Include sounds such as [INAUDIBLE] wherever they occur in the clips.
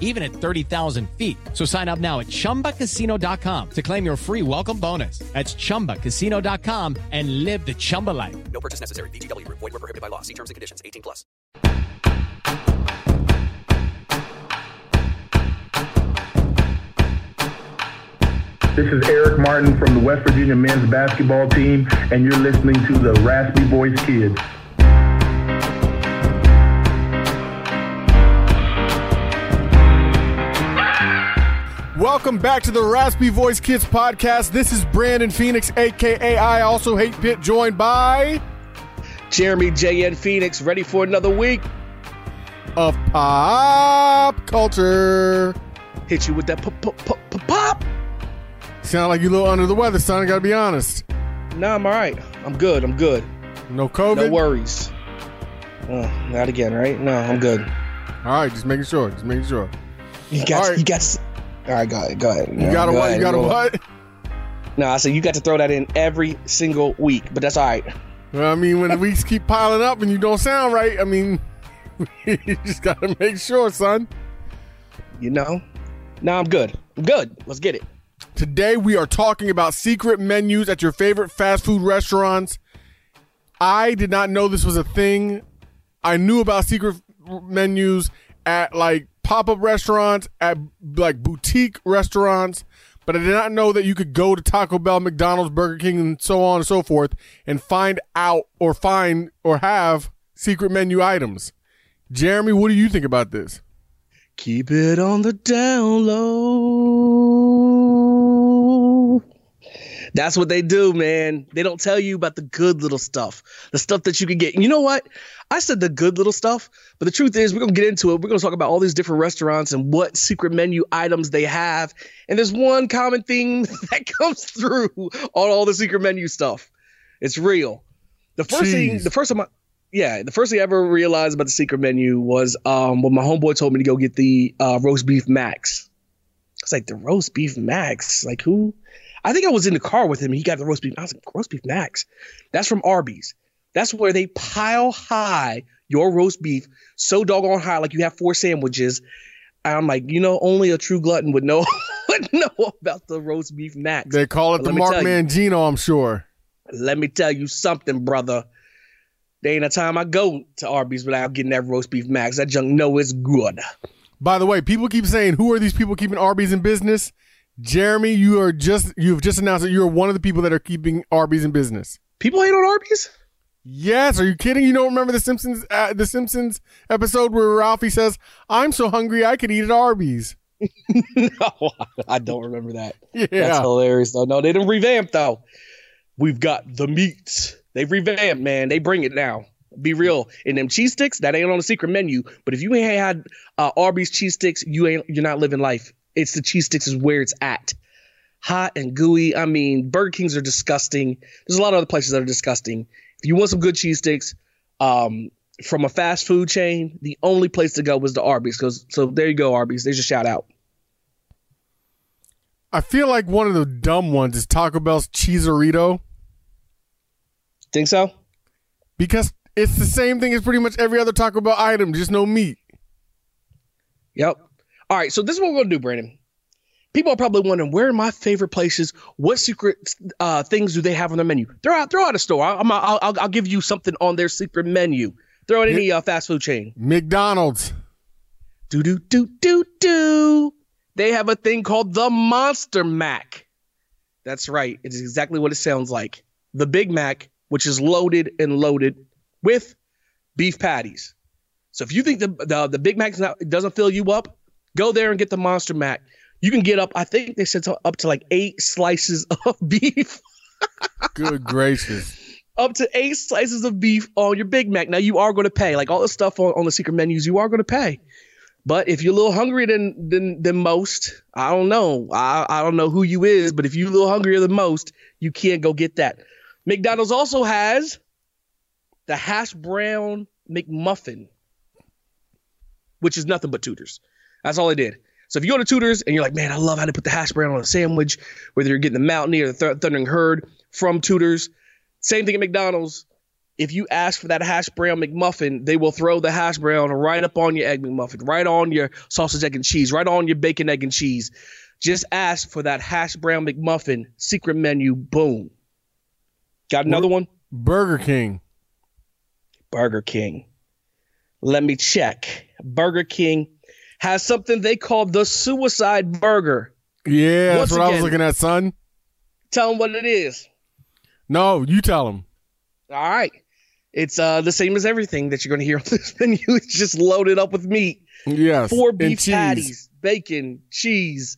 even at 30,000 feet. So sign up now at chumbacasino.com to claim your free welcome bonus. That's chumbacasino.com and live the Chumba life. No purchase necessary. VGW Group. Void were prohibited by law. See terms and conditions. 18 plus. This is Eric Martin from the West Virginia men's basketball team, and you're listening to the Raspy Voice Kids. Welcome back to the Raspy Voice Kids podcast. This is Brandon Phoenix, aka I also hate Pitt, joined by Jeremy JN Phoenix, ready for another week. of pop culture. Hit you with that pop, pop, pop, pop. Sound like you a little under the weather, son. I gotta be honest. Nah, I'm all right. I'm good. I'm good. No COVID. No worries. Oh, not again, right? No, I'm good. All right, just making sure. Just making sure. You got. Right. You got. All right, go ahead. Go ahead. You got a what? You got a what? No, I said you got to throw that in every single week, but that's all right. Well, I mean, when the [LAUGHS] weeks keep piling up and you don't sound right, I mean, [LAUGHS] you just gotta make sure, son. You know. No, I'm good. I'm good. Let's get it. Today we are talking about secret menus at your favorite fast food restaurants. I did not know this was a thing. I knew about secret menus at like pop-up restaurants, at like boutique restaurants, but I did not know that you could go to Taco Bell, McDonald's, Burger King and so on and so forth and find out or find or have secret menu items. Jeremy, what do you think about this? Keep it on the down low. That's what they do, man. They don't tell you about the good little stuff, the stuff that you can get. You know what? I said the good little stuff, but the truth is, we're going to get into it. We're going to talk about all these different restaurants and what secret menu items they have. And there's one common thing [LAUGHS] that comes through on all the secret menu stuff it's real. The first thing, the first time I, yeah, the first thing I ever realized about the secret menu was um, when my homeboy told me to go get the uh, roast beef max. It's like, the roast beef max? Like who? I think I was in the car with him. And he got the roast beef. I was like, roast beef max. That's from Arby's. That's where they pile high your roast beef so doggone high, like you have four sandwiches. And I'm like, you know, only a true glutton would know [LAUGHS] would know about the roast beef max. They call it But the Mark. Mangino, I'm sure. Let me tell you something, brother. There ain't a time I go to Arby's without getting that roast beef max. That junk know it's good. By the way, people keep saying, "Who are these people keeping Arby's in business?" Jeremy, you are just you've just announced that you are one of the people that are keeping Arby's in business. People hate on Arby's? Yes, are you kidding? You don't remember the Simpsons uh, the Simpsons episode where Ralphie says, "I'm so hungry I could eat at Arby's." [LAUGHS] no, I don't remember that. [LAUGHS] Yeah, That's hilarious though. No, they didn't revamp though. We've got the meats. They've revamped, man. They bring it now. Be real. And them cheese sticks, that ain't on the secret menu. But if you ain't had uh, Arby's cheese sticks, you ain't you're not living life. It's the cheese sticks is where it's at. Hot and gooey. I mean, Burger Kings are disgusting. There's a lot of other places that are disgusting. If you want some good cheese sticks, um, from a fast food chain, the only place to go was the Arby's. Cause so there you go, Arby's. There's a shout out. I feel like one of the dumb ones is Taco Bell's Cheeserito Think so? because It's the same thing as pretty much every other Taco Bell item, just no meat. Yep. All right, so this is what we're gonna do, Brandon. People are probably wondering where are my favorite places. What secret uh, things do they have on their menu? Throw out, throw out a store. I'm, I'll, I'll, I'll give you something on their secret menu. Throw out any uh, fast food chain. McDonald's. Do do do do do. They have a thing called the Monster Mac. That's right. It's exactly what it sounds like. The Big Mac, which is loaded and loaded with beef patties. So if you think the the, the Big Mac doesn't fill you up, go there and get the Monster Mac. You can get up. I think they said up to like eight slices [LAUGHS] of beef. Good gracious. up to eight slices of beef on your Big Mac. Now you are going to pay, like all the stuff on, on the secret menus, you are going to pay. But if you're a little hungrier than than than most, I don't know. I, I don't know who you is, but if you're a little hungrier than most, you can't go get that. McDonald's also has the hash brown McMuffin, which is nothing but Tudor's. That's all I did. So if you go to Tudor's and you're like, man, I love how they put the hash brown on a sandwich, whether you're getting the Mountaineer or the Th- Thundering Herd from Tudor's, same thing at McDonald's. If you ask for that hash brown McMuffin, they will throw the hash brown right up on your egg McMuffin, right on your sausage, egg, and cheese, right on your bacon, egg, and cheese. Just ask for that hash brown McMuffin secret menu. Boom. Got another one? Burger King. Burger King. Let me check. Burger King has something they call the suicide burger. Yeah, Once that's what I was looking at, son. Tell them what it is. No, you tell them. All right. It's uh the same as everything that you're going to hear [LAUGHS] on this menu. It's just loaded up with meat. Yes. Four beef patties, bacon, cheese.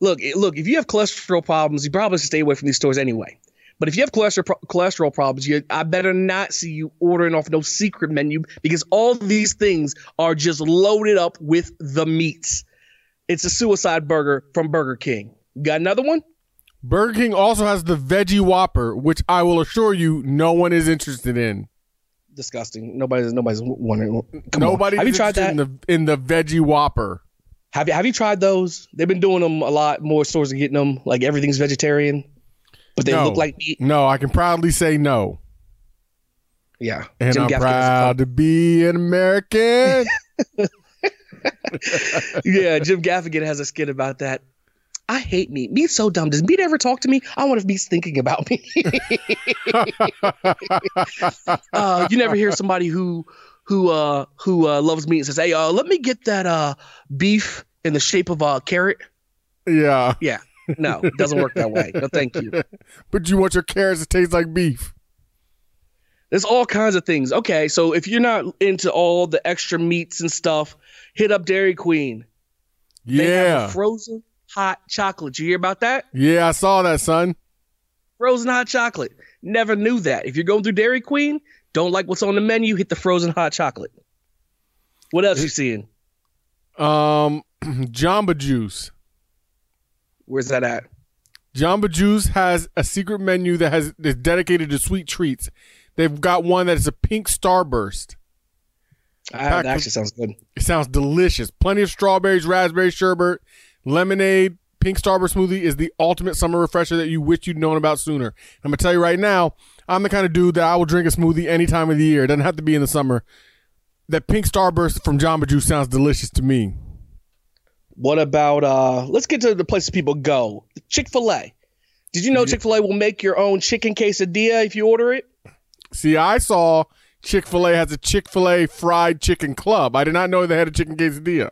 Look, look. If you have cholesterol problems, you probably should stay away from these stores anyway. But if you have cholesterol pro- cholesterol problems, you, I better not see you ordering off no secret menu because all these things are just loaded up with the meats. It's a suicide burger from Burger King. Got another one? Burger King also has the veggie Whopper, which I will assure you, no one is interested in. Disgusting. Nobody's nobody's wondering. Come Nobody on. Have you tried that? in the in the veggie Whopper. Have you have you tried those? They've been doing them a lot more stores are getting them. Like everything's vegetarian, but they no. look like meat. No, I can proudly say no. Yeah, And Jim I'm Gaffigan proud to be an American. [LAUGHS] [LAUGHS] yeah, Jim Gaffigan has a skit about that. I hate meat. Meat's so dumb. Does meat ever talk to me? I wonder if meat's thinking about me. [LAUGHS] uh, you never hear somebody who who uh who uh loves meat and says, "Hey, uh, let me get that uh beef in the shape of a carrot." yeah. Yeah, no, it doesn't work that way. No, thank you. [LAUGHS] But you want your carrots to taste like beef. There's all kinds of things. Okay, so if you're not into all the extra meats and stuff, hit up Dairy Queen. They have Yeah. frozen hot chocolate. You hear about that? yeah, I saw that, son. Frozen hot chocolate. Never knew that. If you're going through Dairy Queen, don't like what's on the menu, hit the frozen hot chocolate. What else you seeing? Um [CLEARS THROAT] Jamba Juice. Where's that at? Jamba Juice has a secret menu that has is dedicated to sweet treats. They've got one that is a pink starburst. Ah, that actually sounds good. It sounds delicious. Plenty of strawberries, raspberry sherbet, lemonade. Pink Starburst smoothie is the ultimate summer refresher that you wish you'd known about sooner. I'm gonna tell you right now, I'm the kind of dude that I will drink a smoothie any time of the year. It doesn't have to be in the summer. That pink Starburst from Jamba Juice sounds delicious to me. What about uh let's get to the places people go. Chick-fil-A. Did you know Chick-fil-A will make your own chicken quesadilla if you order it? See, I saw Chick Fil A has a Chick Fil A fried chicken club. I did not know they had a chicken quesadilla.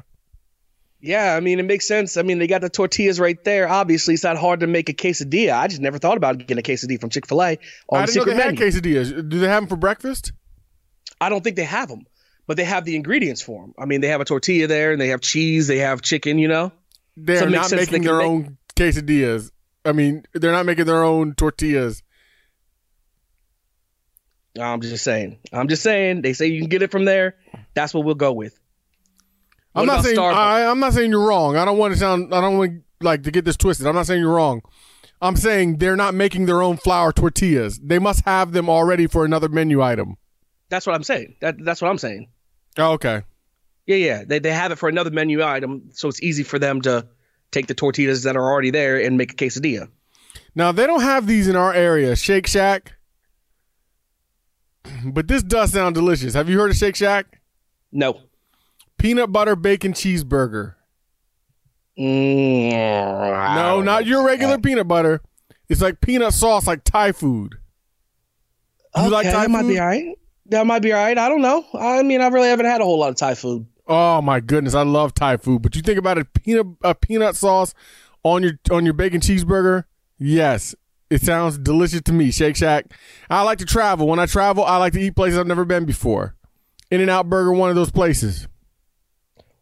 Yeah, I mean it makes sense. I mean they got the tortillas right there. Obviously, it's not hard to make a quesadilla. I just never thought about getting a quesadilla from Chick Fil A on I the didn't know secret they had menu. quesadillas. Do they have them for breakfast? I don't think they have them, but they have the ingredients for them. I mean, they have a tortilla there, and they have cheese, they have chicken. You know, They're So not making they their make- own quesadillas. I mean, they're not making their own tortillas. I'm just saying. I'm just saying. They say you can get it from there. That's what we'll go with. What I'm not saying Starbucks? I, I'm not saying you're wrong. I don't want to sound. I don't want like to get this twisted. I'm not saying you're wrong. I'm saying they're not making their own flour tortillas. They must have them already for another menu item. That's what I'm saying. That, that's what I'm saying. Oh, okay. Yeah, yeah. They they have it for another menu item, so it's easy for them to take the tortillas that are already there and make a quesadilla. Now they don't have these in our area. Shake Shack. but this does sound delicious. Have you heard of Shake Shack? No. Peanut butter bacon cheeseburger. Mm, No, not your regular peanut butter. It's like peanut sauce, like Thai food. You okay, like Thai that might be all right. That might be all right. I don't know. I mean, I really haven't had a whole lot of Thai food. Oh my goodness, I love Thai food. But you think about it, peanut a peanut sauce on your on your bacon cheeseburger. Yes, it sounds delicious to me. Shake Shack. I like to travel. When I travel, I like to eat places I've never been before. In and Out Burger, one of those places.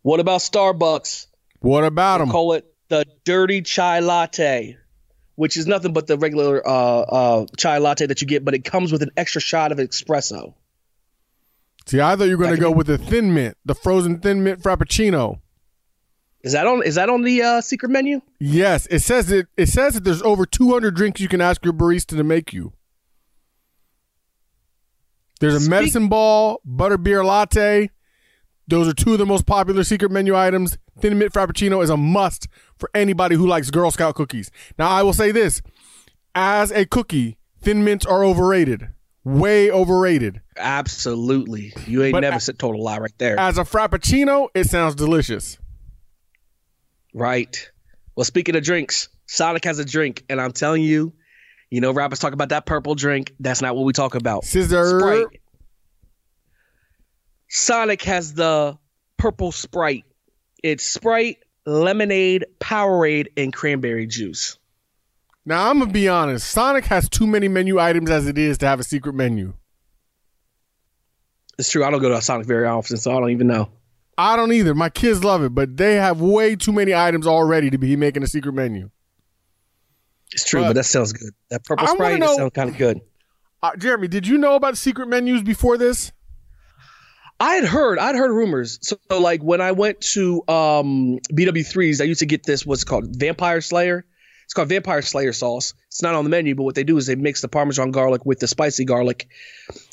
What about Starbucks? What about them? Call it the dirty chai latte, which is nothing but the regular uh, uh, chai latte that you get, but it comes with an extra shot of espresso. See, I thought you were going to go with the thin mint, the frozen thin mint frappuccino. Is that on? Is that on the uh, secret menu? Yes, it says it. It says that there's over 200 drinks you can ask your barista to make you. There's a Speak- medicine ball, butterbeer latte. Those are two of the most popular secret menu items. Thin mint frappuccino is a must for anybody who likes Girl Scout cookies. Now, I will say this: as a cookie, thin mints are overrated, way overrated. Absolutely. You ain't But never a- said total lie right there. As a frappuccino, it sounds delicious. right. Well, speaking of drinks, Sonic has a drink, and I'm telling you, you know, rappers talk about that purple drink. That's not what we talk about. Scissor. Sprite. Sonic has the purple Sprite. It's Sprite, lemonade, Powerade, and cranberry juice. Now I'm gonna be honest. Sonic has too many menu items as it is to have a secret menu. It's true. I don't go to Sonic very often, so I don't even know. I don't either. My kids love it, but they have way too many items already to be making a secret menu. It's true, But- but that sounds good. That purple Sprite know- sounds kind of good. Uh, Jeremy, did you know about secret menus before this? I had heard, I'd heard rumors. So, so, like when I went to um, BW3s, I used to get this what's called Vampire Slayer. It's called Vampire Slayer sauce. It's not on the menu, but what they do is they mix the Parmesan garlic with the spicy garlic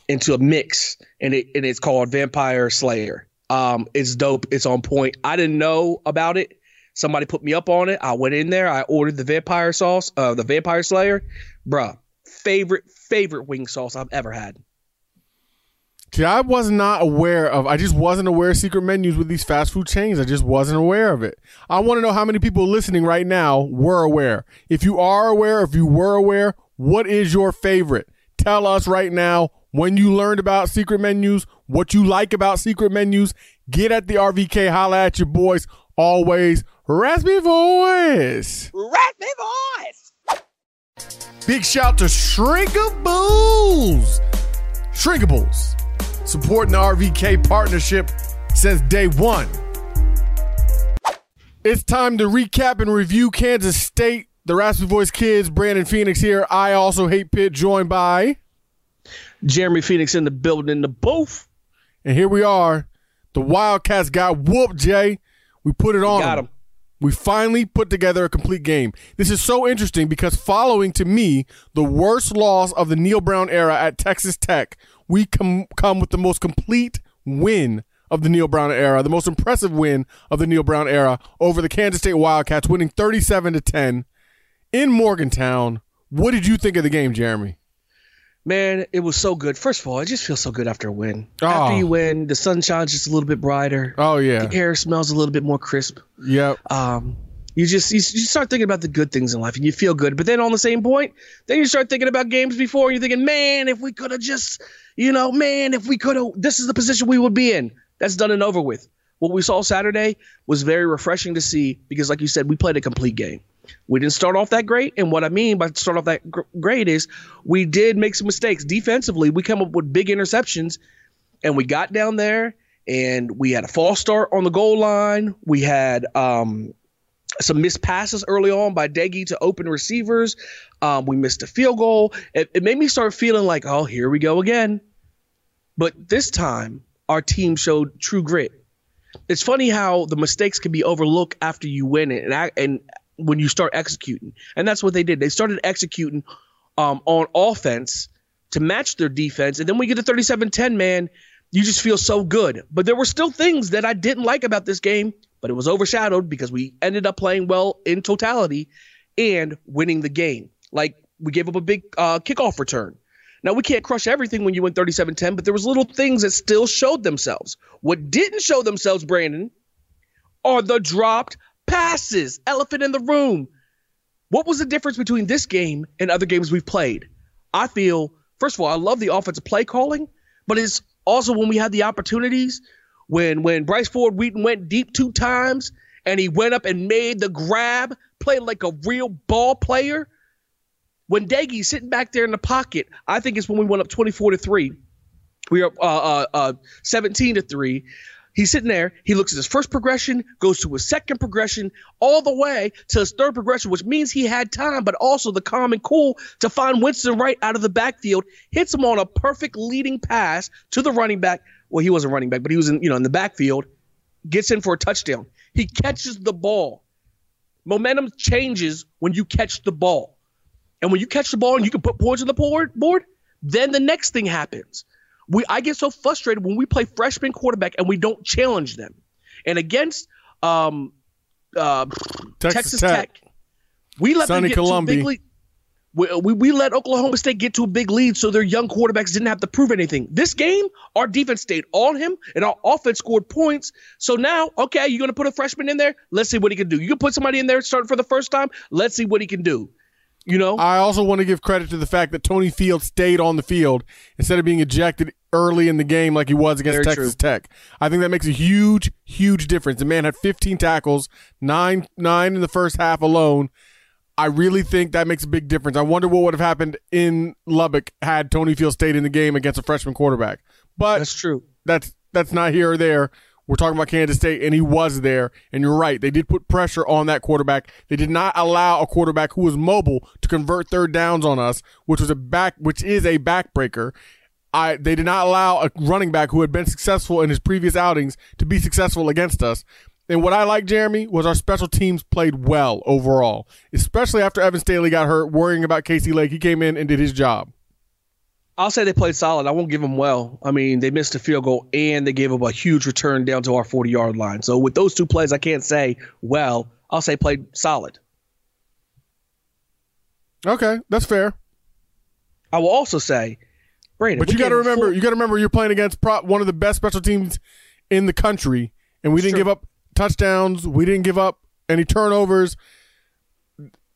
into a mix, and it and it's called Vampire Slayer. Um, it's dope. It's on point. I didn't know about it. Somebody put me up on it. I went in there. I ordered the vampire sauce, uh, the Vampire Slayer, bruh. Favorite favorite wing sauce I've ever had. See, I was not aware of. I just wasn't aware of secret menus with these fast food chains. I just wasn't aware of it. I want to know how many people listening right now were aware. If you are aware, if you were aware, what is your favorite? Tell us right now when you learned about secret menus, what you like about secret menus. Get at the RVK, holla at your boys. Always raspy voice. Raspy voice. Big shout to Shrinkables. Shrinkables. Supporting the RVK partnership since day one. It's time to recap and review Kansas State. The Raspy Voice Kids, Brandon Phoenix here. I also hate Pitt, joined by. Jeremy Phoenix in the building in the booth. And here we are. The Wildcats got whooped, Jay. We put it on. got. 'em. We finally put together a complete game. This is so interesting because following to me the worst loss of the Neal Brown era at Texas Tech, we come come with the most complete win of the Neal Brown era, the most impressive win of the Neal Brown era over the Kansas State Wildcats, winning 37 to 10 in Morgantown. What did you think of the game, Jeremy? Man, it was so good. First of all, it just feels so good after a win. Oh. After you win, the sun shines just a little bit brighter. Oh yeah, The air smells a little bit more crisp. yep. Um, you just you, start thinking about the good things in life and you feel good. But then on the same point, then you start thinking about games before and you're thinking, man, if we could have just, you know, man, if we could have, this is the position we would be in. That's done and over with. What we saw Saturday was very refreshing to see because, like you said, we played a complete game. We didn't start off that great, and what I mean by start off that gr- great is we did make some mistakes defensively. We come up with big interceptions, and we got down there and we had a false start on the goal line. We had um, some missed passes early on by Doege to open receivers. Um, we missed a field goal. It, it made me start feeling like, oh, here we go again. But this time, our team showed true grit. It's funny how the mistakes can be overlooked after you win it, and I, and when you start executing, and that's what they did. They started executing um, on offense to match their defense, and then we get to 37-10, man. You just feel so good. But there were still things that I didn't like about this game, but it was overshadowed because we ended up playing well in totality and winning the game. Like we gave up a big uh, kickoff return. Now we can't crush everything when you win 37-10, but there was little things that still showed themselves. What didn't show themselves, Brandon, are the dropped passes. Elephant in the room. What was the difference between this game and other games we've played? I feel, first of all, I love the offensive play calling, but it's also when we had the opportunities, when when Bryce Ford Wheaton went deep two times and he went up and made the grab, played like a real ball player. When Doege's sitting back there in the pocket, I think it's when we went up 24 to 3. We are uh, uh, uh, 17 to 3. He's sitting there. He looks at his first progression, goes to his second progression, all the way to his third progression, which means he had time, but also the calm and cool to find Winston right out of the backfield, hits him on a perfect leading pass to the running back. Well, he wasn't running back, but he was in, you know, in the backfield, gets in for a touchdown. He catches the ball. Momentum changes when you catch the ball. And when you catch the ball and you can put points on the board, board, then the next thing happens. We I get so frustrated when we play freshman quarterback and we don't challenge them. And against um, uh, Texas Texas, Tech. Tech. we let Sonny them get to a Colombi. big lead. We, we, we let Oklahoma State get to a big lead so their young quarterbacks didn't have to prove anything. This game, our defense stayed on him and our offense scored points. So now, okay, you're going to put a freshman in there? Let's see what he can do. You can put somebody in there starting for the first time? Let's see what he can do. You know? I also want to give credit to the fact that Tony Field stayed on the field instead of being ejected early in the game like he was against Very Texas true. Tech. I think that makes a huge, huge difference. The man had 15 tackles, nine nine in the first half alone. I really think that makes a big difference. I wonder what would have happened in Lubbock had Tony Field stayed in the game against a freshman quarterback. But That's true. that's that's not here or there. We're talking about Kansas State, and he was there. And you're right; they did put pressure on that quarterback. They did not allow a quarterback who was mobile to convert third downs on us, which was a back, which is a backbreaker. I they did not allow a running back who had been successful in his previous outings to be successful against us. And what I like, Jeremy, was our special teams played well overall, especially after Evan Staley got hurt, worrying about Casey Legg. He came in and did his job. I'll say they played solid. I won't give them well. I mean, they missed a field goal and they gave up a huge return down to our 40 yard line. So with those two plays, I can't say well. I'll say played solid. Okay, that's fair. I will also say, Brandon, But you got to remember, four- you got to remember, you're playing against pro- one of the best special teams in the country, and we didn't Sure. give up touchdowns. We didn't give up any turnovers.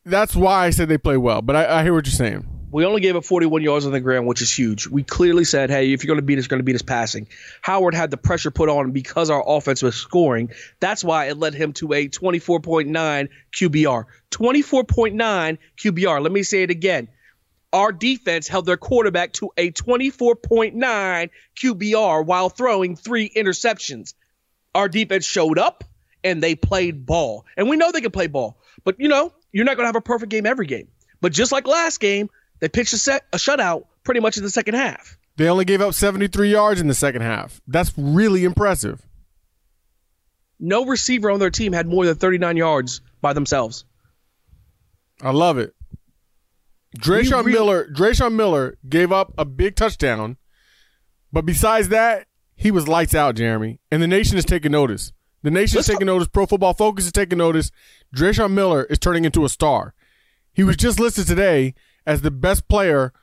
That's why I said they play well. But I, I hear what you're saying. we only gave up 41 yards on the ground, which is huge. We clearly said, hey, if you're going to beat us, going to beat us passing. Howard had the pressure put on because our offense was scoring. That's why it led him to a 24.9 QBR. 24.9 QBR. Let me say it again. Our defense held their quarterback to a 24.9 QBR while throwing three interceptions. Our defense showed up and they played ball. And we know they can play ball. But, you know, you're not going to have a perfect game every game. But just like last game, they pitched a, set, a shutout pretty much in the second half. They only gave up 73 yards in the second half. That's really impressive. No receiver on their team had more than 39 yards by themselves. I love it. Dreshun We re- Miller, Dreshun Miller gave up a big touchdown, but besides that, he was lights out, Jeremy. And the nation is taking notice. The nation is taking notice. Pro Football Focus is taking notice. Dreshun Miller is turning into a star. He was just listed today as the best player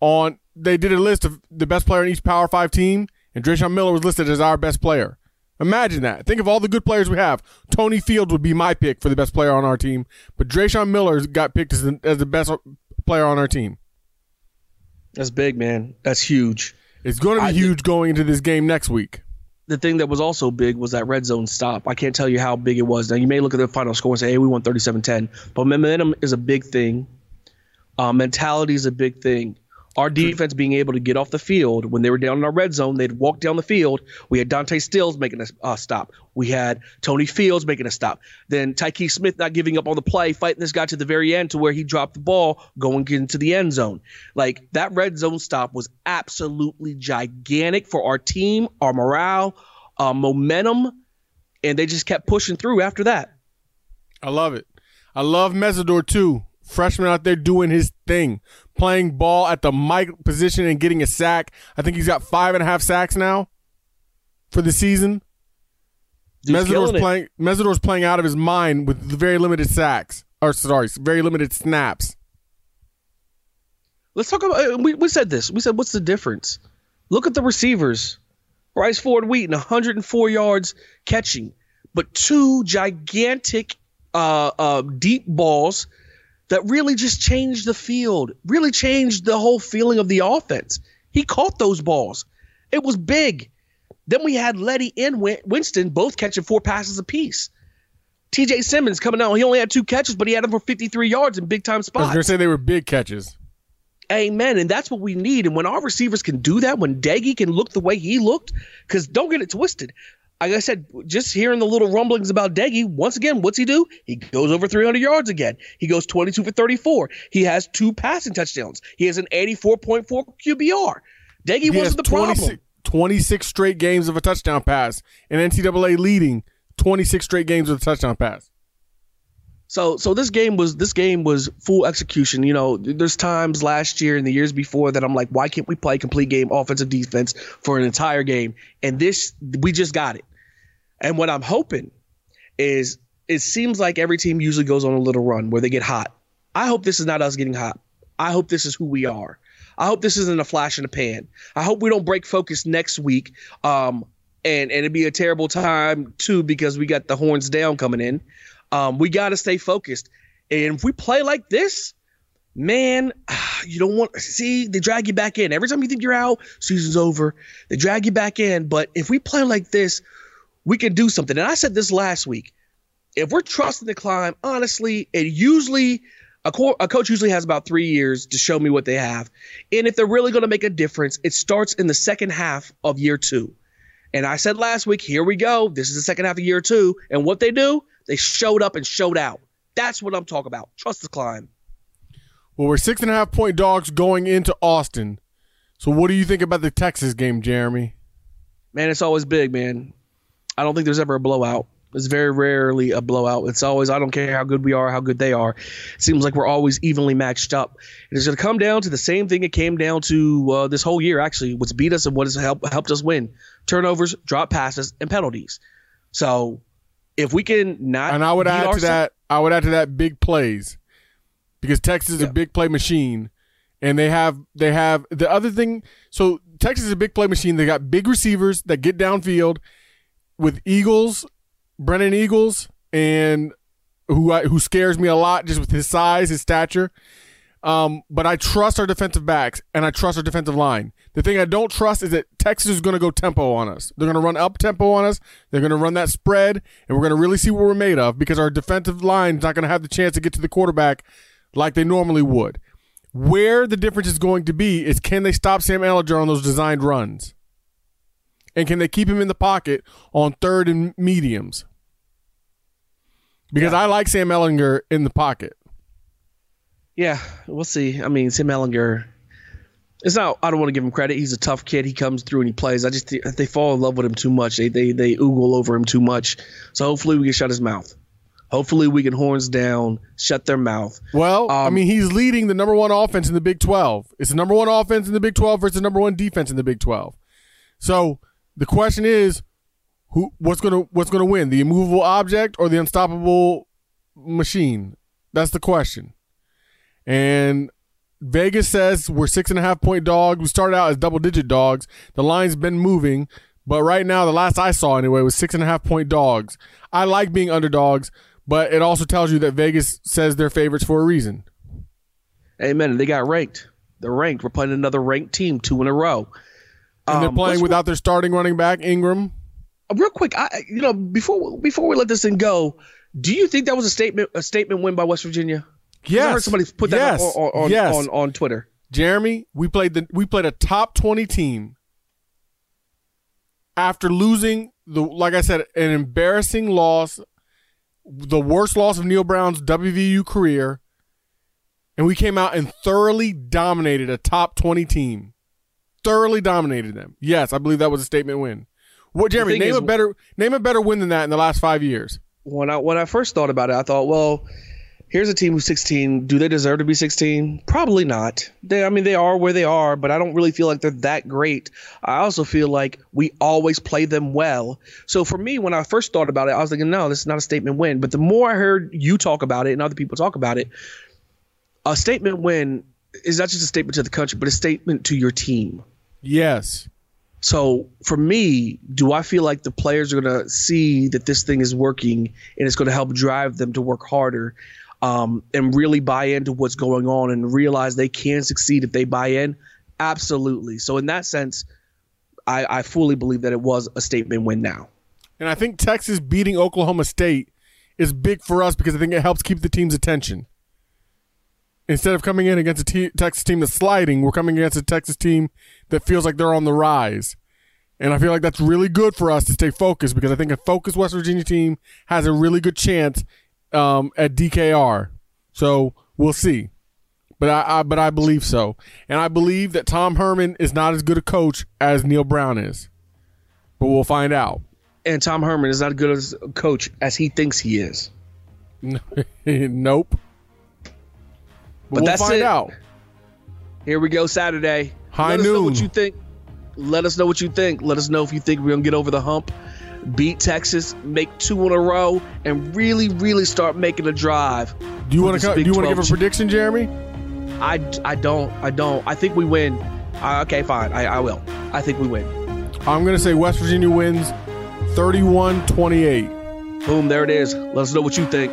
on. They did a list of the best player in each Power Five team, and Dreshun Miller was listed as our best player. Imagine that. Think of all the good players we have. Tony Fields would be my pick for the best player on our team, but Dreshun Miller got picked as the, as the best player on our team. That's big, man. That's huge. It's going to be I- huge going into this game next week. The thing that was also big was that red zone stop. I can't tell you how big it was. Now, you may look at the final score and say, hey, we won 37 10, but momentum is a big thing. Uh, mentality is a big thing. Our defense being able to get off the field when they were down in our red zone, they'd walk down the field. We had Dante Stills making a uh, stop. We had Tony Fields making a stop. Then Tyke Smith not giving up on the play, fighting this guy to the very end to where he dropped the ball going into the end zone. Like that red zone stop was absolutely gigantic for our team, our morale, uh, momentum, and they just kept pushing through after that. I love it. I love Mesidor too. Freshman out there doing his thing, playing ball at the mic position and getting a sack. I think he's got five and a half sacks now for the season. Mesidor's playing. Mesidor's playing out of his mind with very limited sacks, or sorry, very limited snaps. Let's talk about. uh, We, we said this. We said, what's the difference? Look at the receivers. Bryce Ford Wheaton, 104 yards catching, but two gigantic, uh, uh, deep balls that really just changed the field, really changed the whole feeling of the offense. He caught those balls. It was big. Then we had Leddie and Winston both catching four passes apiece. TJ Simmons coming out. He only had two catches, but he had them for 53 yards in big time I was spots. gonna say they were big catches. Amen. And that's what we need. And when our receivers can do that, when Doege can look the way he looked, because don't get it twisted. Like I said, just hearing the little rumblings about Doege, once again, what's he do? He goes over 300 yards again. He goes 22 for 34. He has two passing touchdowns. He has an 84.4 QBR. Doege He wasn't the problem. 26, 26 straight games of a touchdown pass, and NCAA leading 26 straight games with a touchdown pass. So so this game was this game was full execution. You know, there's times last year and the years before that I'm like, why can't we play complete game offensive defense for an entire game? And this we just got it. And what I'm hoping is it seems like every team usually goes on a little run where they get hot. I hope this is not us getting hot. I hope this is who we are. I hope this isn't a flash in the pan. I hope we don't break focus next week. Um, and and it'd be a terrible time too because we got the horns down coming in. Um, we got to stay focused. And if we play like this, man, [SIGHS] you don't want to see they drag you back in every time you think you're out. Season's over. They drag you back in. But if we play like this, we can do something. And I said this last week. If we're trusting the climb, honestly, it usually a, co- a coach usually has about three years to show me what they have. And if they're really going to make a difference, it starts in the second half of year two. And I said last week, here we go. This is the second half of year two. And what they do, they showed up and showed out. That's what I'm talking about. Trust the climb. Well, we're six and a half point dogs going into Austin. So, what do you think about the Texas game, Jeremy? Man, it's always big, man. I don't think there's ever a blowout. It's very rarely a blowout. It's always, I don't care how good we are, how good they are. It seems like we're always evenly matched up. And it's going to come down to the same thing it came down to uh, this whole year, actually. What's beat us and what has helped, helped us win turnovers, drop passes, and penalties. So if we can not. And I would add to that, I would add to that big plays, because Texas is Yeah. a big play machine, and they have they have the other thing. So Texas is a big play machine. They got big receivers that get downfield with Eagles, Brennan Eagles, and who I, who scares me a lot just with his size, his stature. Um, but I trust our defensive backs and I trust our defensive line. The thing I don't trust is that Texas is going to go tempo on us. They're going to run up tempo on us. They're going to run that spread, and we're going to really see what we're made of because our defensive line is not going to have the chance to get to the quarterback like they normally would. Where the difference is going to be is can they stop Sam Ehlinger on those designed runs? And can they keep him in the pocket on third and mediums? Because I like Sam Ehlinger in the pocket. Yeah, we'll see. I mean, Sam Ehlinger. It's not. I don't want to give him credit. He's a tough kid. He comes through and he plays. I just they fall in love with him too much. They they they oogle over him too much. So hopefully we can shut his mouth. Hopefully we can horns down, shut their mouth. Well, I Um, mean, he's leading the number one offense in the Big 12. It's the number one offense in the Big 12 versus the number one defense in the Big 12. So the question is, who what's gonna what's gonna win? The immovable object or the unstoppable machine? That's the question. And Vegas says we're six and a half point dogs. We started out as double digit dogs. The line's been moving, but right now, the last I saw anyway was six and a half point dogs. I like being underdogs, but it also tells you that Vegas says they're favorites for a reason. Amen. They got ranked. They're ranked. We're playing another ranked team, two in a row. And they're Um, playing without their starting running back, Ingram. Uh, real quick. I you know before before we let this thing go, do you think that was a statement a statement win by West Virginia? 'Cause I heard somebody put that yes. on, on, yes. on, on Twitter. Jeremy, we played the we played a top 20 team after losing the like I said an embarrassing loss, the worst loss of Neal Brown's WVU career, and we came out and thoroughly dominated a top 20 team. Thoroughly dominated them. Yes, I believe that was a statement win. What Jeremy, name is- a better name a better win than that in the last 5 years. when I when I first thought about it, I thought, well, here's a team who's 16. Do they deserve to be 16? Probably not. They, I mean, they are where they are, but I don't really feel like they're that great. I also feel like we always play them well. So for me, when I first thought about it, I was thinking, no, this is not a statement win. But the more I heard you talk about it and other people talk about it, a statement win is not just a statement to the country, but a statement to your team. Yes. So for me, do I feel like the players are going to see that this thing is working and it's going to help drive them to work harder um, and really buy into what's going on and realize they can succeed if they buy in? Absolutely. So in that sense, I, I fully believe that it was a statement win now. And I think Texas beating Oklahoma State is big for us because I think it helps keep the team's attention. Instead of coming in against a te- Texas team that's sliding, we're coming against a Texas team that feels like they're on the rise. And I feel like that's really good for us to stay focused because I think a focused West Virginia team has a really good chance um, at DKR. So we'll see. But I, I but I believe so. And I believe that Tom Herman is not as good a coach as Neal Brown is. But we'll find out. And Tom Herman is not as good as a coach as he thinks he is. [LAUGHS] nope. But, we'll that's find it. out. Here we go, Saturday. High Let us know what you think. Let us know what you think. Let us know if you think we're gonna get over the hump, beat Texas, make two in a row, and really, really start making a drive. Do you want to? Do you want to give a prediction, Jeremy? I, I don't. I don't. I think we win. Uh, okay, fine. I, I will. I think we win. I'm going to say West Virginia wins 31-28. Boom. There it is. Let us know what you think.